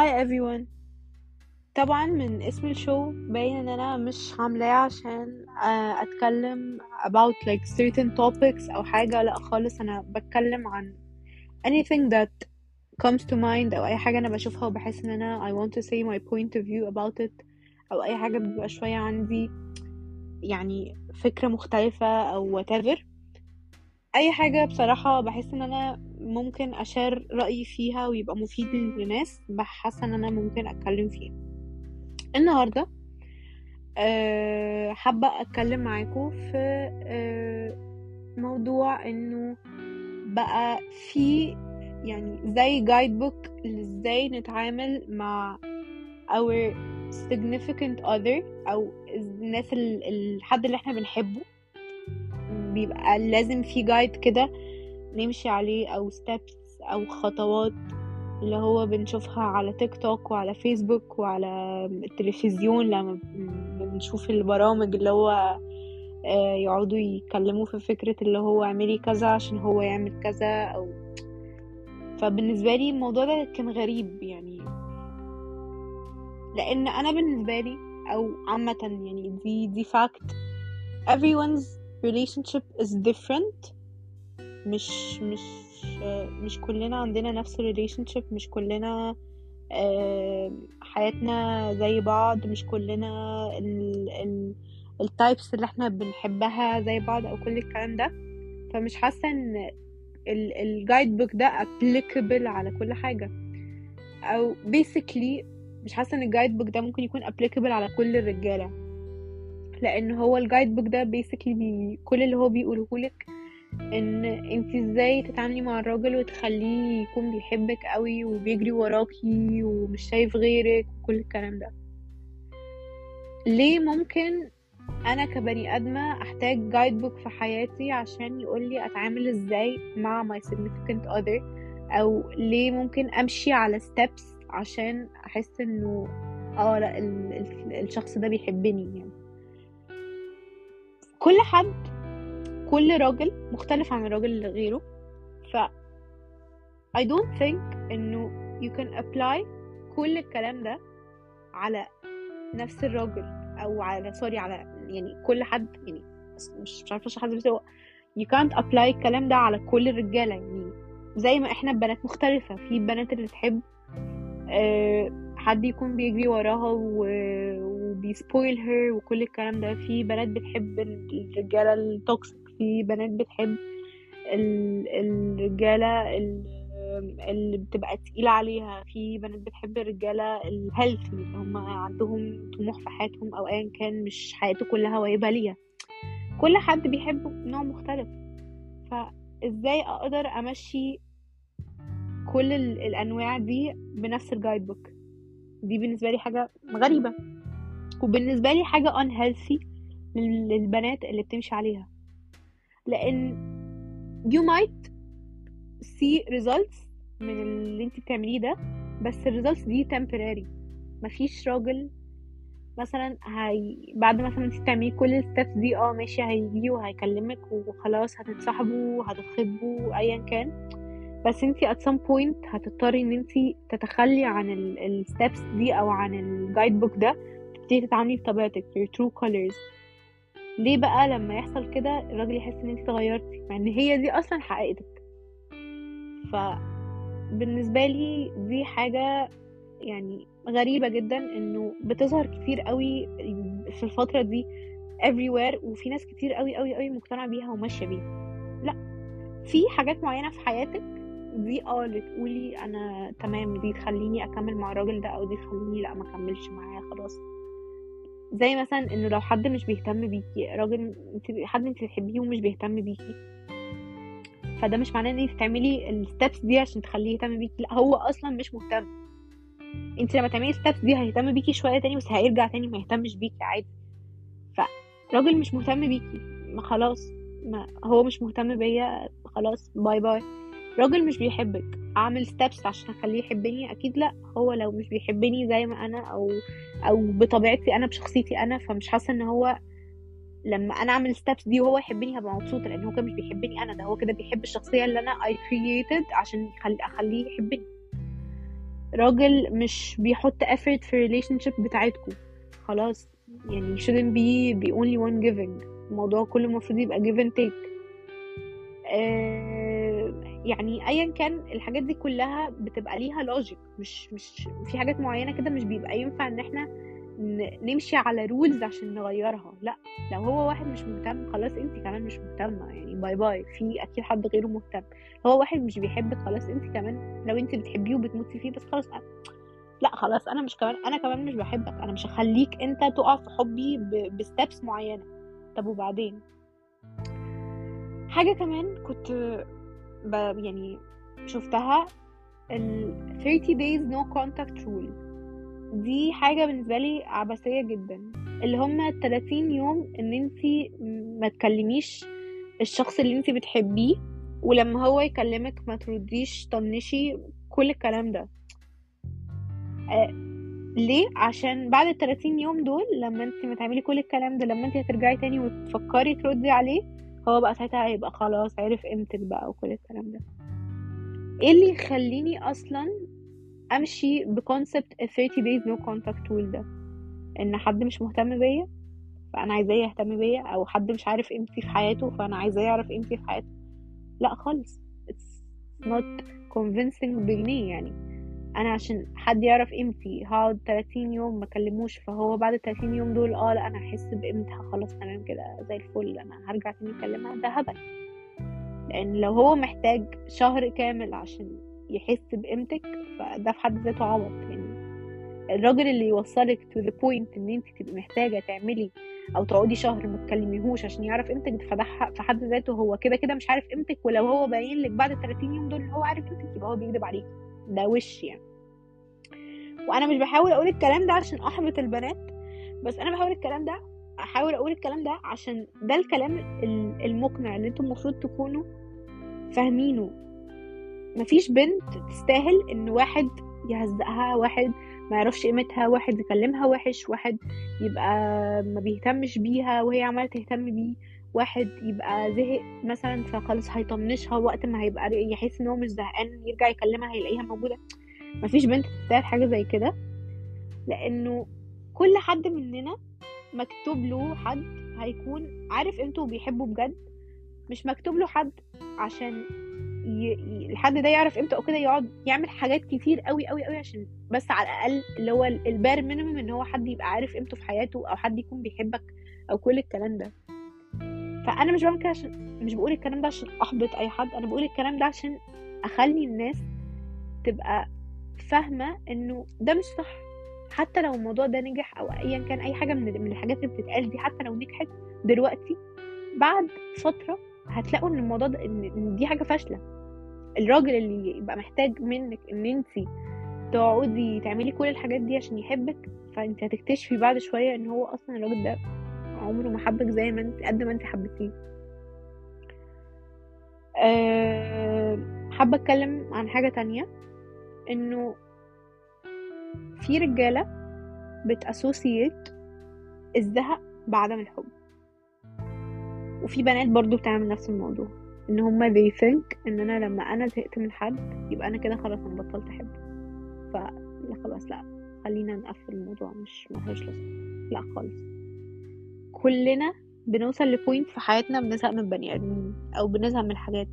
هاي everyone. طبعا من اسم الشو باين إن أنا مش عاملاه عشان آه، أتكلم about like certain topics أو حاجة. لأ خالص أنا بتكلم عن anything that comes to mind أو أي حاجة أنا بشوفها وبحس إن أنا I want to say my point of view about it أو أي حاجة بيبقى شوية عندي يعني فكرة مختلفة أو whatever. أي حاجة بصراحة بحس إن أنا ممكن اشار رأيي فيها ويبقى مفيد للناس بحس إن أنا ممكن أتكلم فيها. النهاردة أه حابة أتكلم معاكم في أه موضوع إنه بقى في يعني زي جايد بوك إزاي نتعامل مع our significant other أو الناس ال- الحد اللي إحنا بنحبه. بيبقى لازم في جايد كده نمشي عليه أو steps أو خطوات اللي هو بنشوفها على تيك توك وعلى فيسبوك وعلى التلفزيون لما بنشوف البرامج اللي هو آه، يقعدوا يتكلموا في فكرة اللي هو اعملي كذا عشان هو يعمل كذا أو فبالنسبة لي الموضوع ده كان غريب يعني. لأن أنا بالنسبة لي أو عامة يعني دي دي fact everyone's relationship is different مش مش مش كلنا عندنا نفس ال relationship مش كلنا حياتنا زي بعض مش كلنا ال ال types اللي إحنا بنحبها زي بعض أو كل الكلام ده. فمش حاسة إن ال guidebook ده applicable على كل حاجة. أو basically مش حاسة إن ال guidebook ده ممكن يكون applicable على كل الرجالة. لأن هو ال guidebook ده basically كل اللي هو بيقوله لك إن انت إزاي تتعاملي مع الراجل وتخليه يكون بيحبك قوي وبيجري وراكي ومش شايف غيرك وكل الكلام ده. ليه ممكن أنا كبني آدمة أحتاج guidebook في حياتي عشان يقولي أتعامل إزاي مع my significant other أو ليه ممكن أمشي على steps عشان أحس إنه آه لأ ال- ال- الشخص ده بيحبني يعني؟ كل حد كل راجل مختلف عن الراجل اللي غيره. ف I don't think إنه you can apply كل الكلام ده على نفس الراجل أو على سوري على يعني كل حد يعني مش مش عارفة أشرح بس هو you can't apply الكلام ده على كل الرجالة. يعني زي ما إحنا بنات مختلفة. في بنات اللي تحب آه، حد يكون بيجري وراها وبي spoil her وكل الكلام ده. في بنات بتحب الرجالة ال toxic في بنات بتحب ال- الرجالة ال- اللي بتبقى تقيلة عليها في بنات بتحب الرجالة ال healthy اللي هم عندهم طموح في حياتهم أو أيا كان مش حياته كلها وهيبة ليها. كل حد بيحب نوع مختلف. فإزاي أقدر أمشي كل ال- الأنواع دي بنفس الجايد بوك دي بالنسبة لي حاجة غريبة. وبالنسبة لي حاجة unhealthy لل- للبنات اللي بتمشي عليها. لأن you might see results من اللي انت بتعمليه ده بس ال results دي temporary. مفيش راجل مثلا هي بعد مثلا انت تعملي كل الستبس دي آه ماشي هيجي وهيكلمك وخلاص هتتصاحبوا هتتخطبوا ايا كان. بس انت at some point هتضطري ان انت تتخلي عن الستبس دي أو عن الجايد بوك ده تبتدي تتعاملي بطبيعتك your true colors. ليه بقى لما يحصل كده الراجل يحس إن انت اتغيرتي مع إن هي دي أصلا حقيقتك. فبالنسبه لي دي حاجة يعني غريبة جدا إنه بتظهر كتير قوي في الفترة دي everywhere وفي ناس كتير قوي قوي قوي مقتنعة بيها وماشية بيها. لأ في حاجات معينة في حياتك دي آه اللي تقولي أنا تمام دي تخليني أكمل مع الراجل ده أو دي تخليني لأ ما أكملش معاه خلاص. زي مثلا إنه لو حد مش بيهتم بيكي راجل حد انت بتحبيه ومش بيهتم بيكي فده مش معناه إن انت تعملي الستبس دي عشان تخليه يهتم بيكي لأ هو أصلا مش مهتم. انت لما تعملي الستبس دي هيهتم بيكي شوية تاني بس هيرجع تاني ما يهتمش بيكي عادي. فراجل مش مهتم بيكي ما خلاص ما هو مش مهتم بيا خلاص bye bye راجل مش بيحبك. أعمل steps عشان أخليه يحبني؟ أكيد لأ. هو لو مش بيحبني زي ما أنا أو أو بطبيعتي أنا بشخصيتي أنا فمش حاسة إن هو لما أنا أعمل steps دي وهو يحبني هبقى مبسوطة لأن هو كده مش بيحبني أنا. ده هو كده بيحب الشخصية اللي أنا I created عشان أخليه يحبني. راجل مش بيحط effort في relationship بتاعتكم خلاص. يعني shouldn't be the only one giving. الموضوع كله المفروض يبقى give and take. آه يعني ايا كان الحاجات دي كلها بتبقى ليها logic مش مش في حاجات معينة كده مش بيبقى ينفع إن إحنا نمشي على rules عشان نغيرها لأ لو هو واحد مش مهتم خلاص انت كمان مش مهتمة يعني bye bye في أكيد حد غيره مهتم هو واحد مش بيحبك خلاص انت كمان لو انت بتحبيه وبتموتي فيه بس خلاص أنا. لأ خلاص أنا مش كمان أنا كمان مش بحبك أنا مش هخليك أنت تقع في حبي بستبس معينة طب وبعدين حاجة كمان كنت. يعني شفتها. ال 30 days no contact rule. دي حاجة بالنسبة لي عبثية جدا. اللي هما 30 يوم إن انتي ما تكلميش الشخص اللي انتي بتحبيه ولما هو يكلمك ما ترديش طنشي كل الكلام ده. آه ليه؟ عشان بعد ال 30 يوم دول لما انتي ما تعملي كل الكلام ده لما انتي هترجعي تاني وتفكري تردي عليه هو بقى ساعتها هيبقى خلاص عرف قيمتك بقى وكل الكلام ده. إيه اللي يخليني أصلا أمشي بكونسبت 30 days no contact rule ده؟ إن حد مش مهتم بيا فأنا عايزاه يهتم بيا أو حد مش عارف قيمتي في حياته فأنا عايزاه يعرف قيمتي في حياته. لا خالص it's not convincing بجنيه يعني. أنا عشان حد يعرف قيمتي هقعد 30 يوم ما كلموش فهو بعد 30 يوم دول آه لأ أنا هحس بقيمتها خلاص تمام كده زي الفل أنا هرجع تاني أكلمها ده هبل. لأن لو هو محتاج شهر كامل عشان يحس بقيمتك فده في حد ذاته عبط يعني. الراجل اللي يوصلك to the point إن أنت تبقي محتاجة تعملي أو تقعدي شهر ما تكلميهوش عشان يعرف قيمتك فده في حد ذاته هو كده كده مش عارف قيمتك ولو هو باين لك بعد ال 30 يوم دول هو عارف قيمتك يبقى هو بيكذب عليك ده وش يعني. وأنا مش بحاول أقول الكلام ده عشان أحبط البنات بس أنا بحاول الكلام ده أحاول أقول الكلام ده عشان ده الكلام المقنع اللي أنتم المفروض تكونوا فاهمينه. مفيش بنت تستاهل إن واحد يهزقها واحد ما يعرفش قيمتها واحد يكلمها وحش واحد يبقى ما بيهتمش بيها وهي عمالة تهتم بيه. واحد يبقى زهق مثلا فخلاص هيطنشها وقت ما هيبقى يحس إن هو مش زهقان يرجع يكلمها هيلاقيها موجودة. مفيش بنت تستاهل حاجة زي كده لأنه كل حد مننا مكتوب له حد هيكون عارف قيمته وبيحبه بجد. مش مكتوب له حد عشان ي... الحد ده يعرف إمتى أو كده يقعد يعمل حاجات كتير قوي قوي قوي عشان بس على الأقل اللي هو البار مينيمم إن هو حد يبقى عارف قيمته في حياته أو حد يكون بيحبك أو كل الكلام ده. فأنا مش بعمل كده عشان مش بقول الكلام ده عشان أحبط أي حد أنا بقول الكلام ده عشان أخلي الناس تبقى فاهمة إنه ده مش صح. حتى لو الموضوع ده نجح أو ايا كان أي حاجة من من الحاجات اللي بتتقال دي حتى لو نجحت دلوقتي بعد فترة هتلاقوا إن الموضوع ده إن دي حاجة فاشلة. الراجل اللي يبقى محتاج منك إن انت تقعدي تعملي كل الحاجات دي عشان يحبك فانت هتكتشفي بعد شوية إن هو أصلا الراجل ده عمره ما حبك زي ما انت قد ما انت حبيتيه. أه حابة أتكلم عن حاجة تانية إنه في رجالة بتاسوسيت الزهق بعدم الحب. وفي بنات برضو بتعمل نفس الموضوع إن هما they think إن أنا لما أنا زهقت من حد يبقى أنا كده خلاص أنا بطلت أحبه. فلا خلاص لا خلينا نقفل الموضوع مش ملهاش لازمة. لا خالص. كلنا بنوصل لبوينت في حياتنا بنزهق من البني آدمين أو بنزهق من الحاجات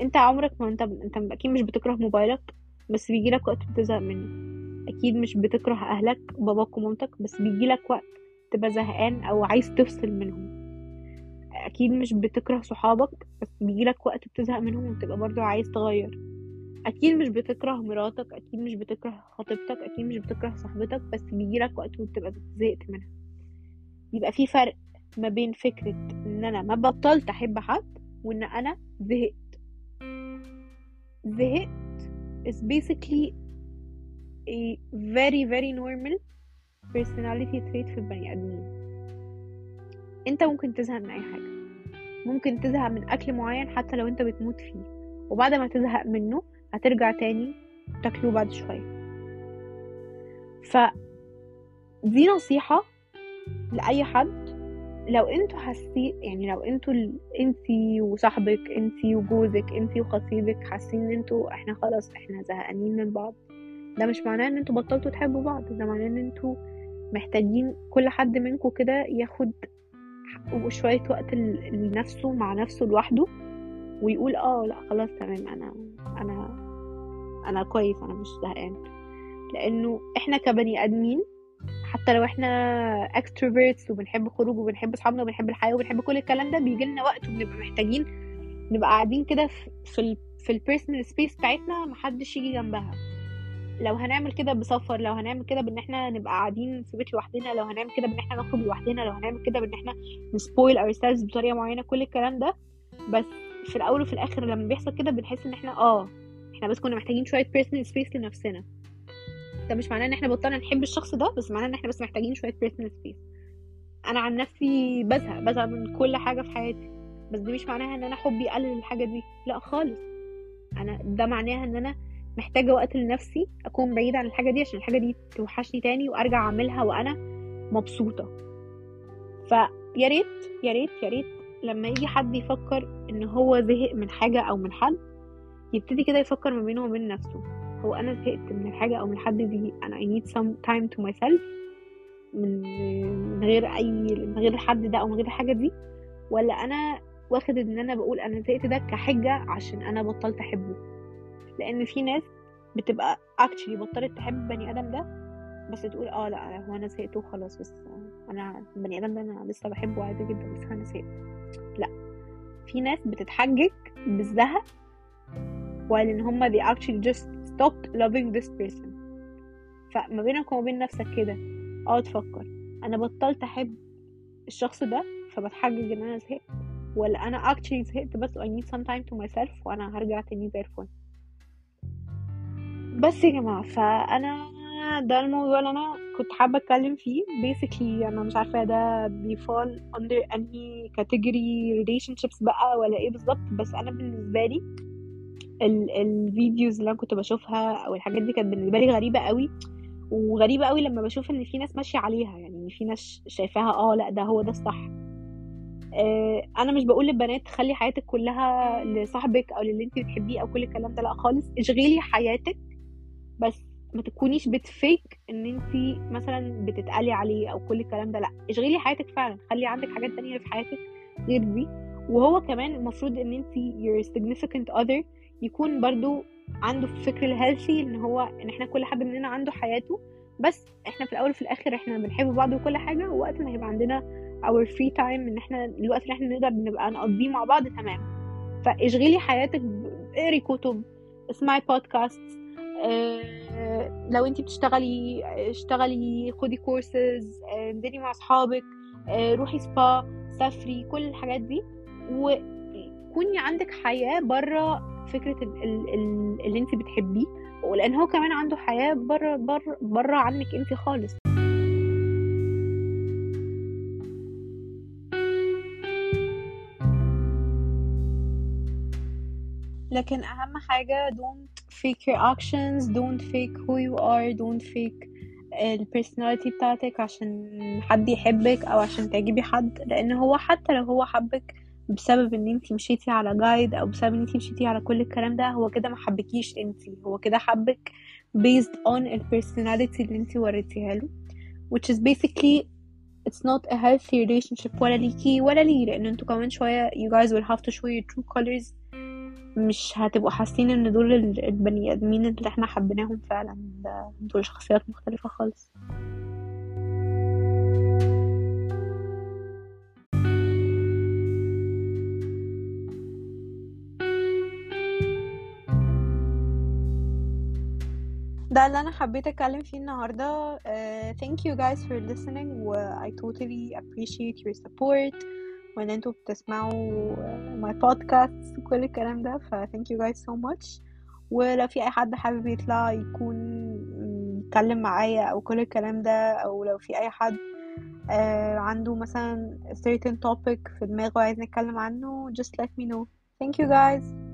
أنت عمرك ما أنت أنت أكيد مش بتكره موبايلك بس بيجيلك وقت بتزهق منه. أكيد مش بتكره أهلك باباك ومامتك بس بيجيلك وقت تبقى زهقان أو عايز تفصل منهم. أكيد مش بتكره صحابك بس بيجيلك وقت بتزهق منهم وبتبقى برضو عايز تغير. أكيد مش بتكره مراتك أكيد مش بتكره خطيبتك أكيد مش بتكره صاحبتك بس بيجيلك وقت وبتبقى زهقت منها. يبقى في فرق. ما بين فكرة إن أنا ما بطلت أحب حد وإن أنا زهقت. زهقت is basically a very very normal personality trait في البني آدمين. أنت ممكن تزهق من أي حاجة. ممكن تزهق من أكل معين حتى لو أنت بتموت فيه. وبعد ما تزهق منه هترجع تاني تاكله بعد شوية. ف دي نصيحة لأي حد لو أنتوا حاسين يعني لو أنتوا ال... انتي وصاحبك انتي وجوزك انتي وخطيبك حاسين ان أنتوا إحنا خلاص إحنا زهقانين من بعض ده مش معناه ان أنتوا بطلتوا تحبوا بعض ده معناه ان أنتوا محتاجين كل حد منكم كده ياخد شوية وقت لنفسه مع نفسه لوحده ويقول آه لأ خلاص تمام أنا أنا أنا كويس أنا مش زهقان. لأنه إحنا كبني آدمين حتى لو إحنا extroverts وبنحب خروج وبنحب اصحابنا وبنحب الحياة وبنحب كل الكلام ده بيجي لنا وقت وبنبقى محتاجين نبقى قاعدين كده في في ال في ال personal space بتاعتنا محدش يجي جنبها. لو هنعمل كده بسفر لو هنعمل كده بإن إحنا نبقى قاعدين في بيت لوحدنا لو هنعمل كده بإن إحنا نخرج لوحدنا لو هنعمل كده بإن إحنا ن spoil ourselves بطريقة معينة كل الكلام ده. بس في الأول وفي الآخر لما بيحصل كده بنحس إن إحنا آه إحنا بس كنا محتاجين شوية personal space لنفسنا. ده مش معناه إن إحنا بطلنا نحب الشخص ده بس معناه إن إحنا بس محتاجين شوية personal space أنا عن نفسي بزهق بزهق من كل حاجة في حياتي. بس دي مش معناها إن أنا حبي يقلل الحاجة دي. لا خالص. أنا ده معناها إن أنا محتاجة وقت لنفسي أكون بعيده عن الحاجة دي عشان الحاجة دي توحشني تاني وأرجع أعملها وأنا مبسوطة. فيا ريت يا ريت يا ريت لما يجي حد يفكر إن هو زهق من حاجة أو من حد يبتدي كده يفكر ما بينه وبين نفسه. هو أنا زهقت من الحاجة أو من الحد دي أنا I need some time to myself من غير أي من غير الحد ده أو من غير الحاجة دي ولا أنا واخد إن أنا بقول أنا زهقت ده كحجة عشان أنا بطلت أحبه. لأن في ناس بتبقى actually بطلت تحب البني آدم ده بس تقول آه لأ هو أنا زهقت وخلاص بس أنا البني آدم ده أنا لسه بحبه عادي جدا بس أنا زهقت. لأ في ناس بتتحجج بالزهق while إن هما they actually just stopped loving this person. فما بينك وما بين نفسك كده. اقعد تفكر. أنا بطلت أحب الشخص ده فبتحجج إن أنا زهقت. ولا أنا actually زهقت بس I need some time to myself وأنا هرجع تاني زي الفل. بس يا جماعة فأنا ده الموضوع اللي أنا كنت حابة أتكلم فيه. Basically أنا مش عارفة ده بيفال under انهي category relationships بقى ولا إيه بالظبط. بس أنا بالنسبة لي ال الفيديوز اللي أنا كنت بشوفها أو الحاجات دي كانت بالنسبة لي غريبة قوي. وغريبة قوي لما بشوف إن في ناس ماشية عليها يعني في ناس شايفاها آه لأ ده هو ده الصح. آه، أنا مش بقول للبنات تخلي حياتك كلها لصاحبك أو للي أنت بتحبيه أو كل الكلام ده لأ خالص اشغلي حياتك. بس ما تكونيش بتفيك إن أنت مثلا بتتقلي عليه أو كل الكلام ده لأ اشغلي حياتك فعلا. خلي عندك حاجات تانية في حياتك غير دي. وهو كمان المفروض إن أنت your significant other يكون برضو عنده فكر الهيلثي إن هو إن إحنا كل حد مننا عنده حياته. بس إحنا في الأول وفي الآخر إحنا بنحب بعض وكل حاجة ووقت ما هيبقى عندنا our free time إن إحنا الوقت اللي إحنا نقدر نبقى نقضيه مع بعض تمام. فاشغلي حياتك اقري كتب اسمعي بودكاست آه لو انتي بتشتغلي اشتغلي خدي كورسز انزلي مع أصحابك آه روحي سبا سافري كل الحاجات دي. وكوني عندك حياة بره ال- اللي انتي بتحبيه ولأن هو كمان عنده حياة بره بره بره عنك انتي خالص. لكن أهم حاجة don't fake your actions don't fake who you are don't fake personality بتاعتك عشان حد يحبك أو عشان تعجبي حد لأن هو حتى لو هو حبك بسبب ان انتي مشيتي على جايد أو بسبب ان انتي مشيتي على كل الكلام ده هو كده ما حبكيش انتي هو كده حبك based on ال personality اللي انتي وريتيها له which is basically it's not a healthy relationship ولا ليكي ولا ليه لأن أنتوا كمان شوية you guys will have to show your true colors مش هتبقوا حاسين إن دول ال- البني آدمين اللي إحنا حبيناهم فعلا دول شخصيات مختلفة خالص. ده اللي أنا حبيت أتكلم فيه النهارده. uh, thank you guys for listening. و I totally appreciate your support. وإن أنتوا بتسمعوا uh, my podcasts وكل الكلام ده. ف thank you guys so much. ولو في أي حد حابب يطلع يكون يتكلم معايا أو كل الكلام ده أو لو في أي حد uh, عنده مثلا certain topic في دماغه عايز نتكلم عنه just let me know. Thank you guys.